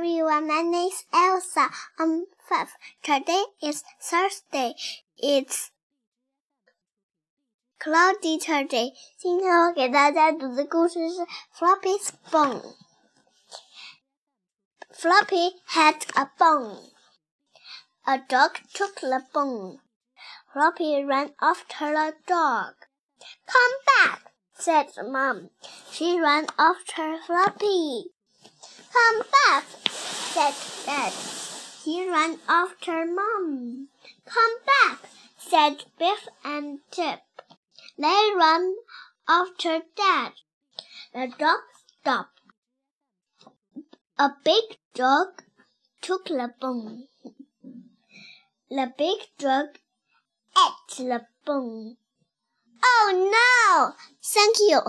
everyone. My name is Elsa. I'm five. Today is Thursday. It's cloudy today. 今天我给大家读的故事是 Floppy's Bone. Floppy had a bone. A dog took the bone. Floppy ran after the dog. Come back, said Mom. She ran after Floppy. Come back, said Dad. He ran after Mom. Come back, said Biff and Chip. They ran after Dad. The dog stopped. A big dog took the bone. The big dog ate the bone. Oh no! Thank you.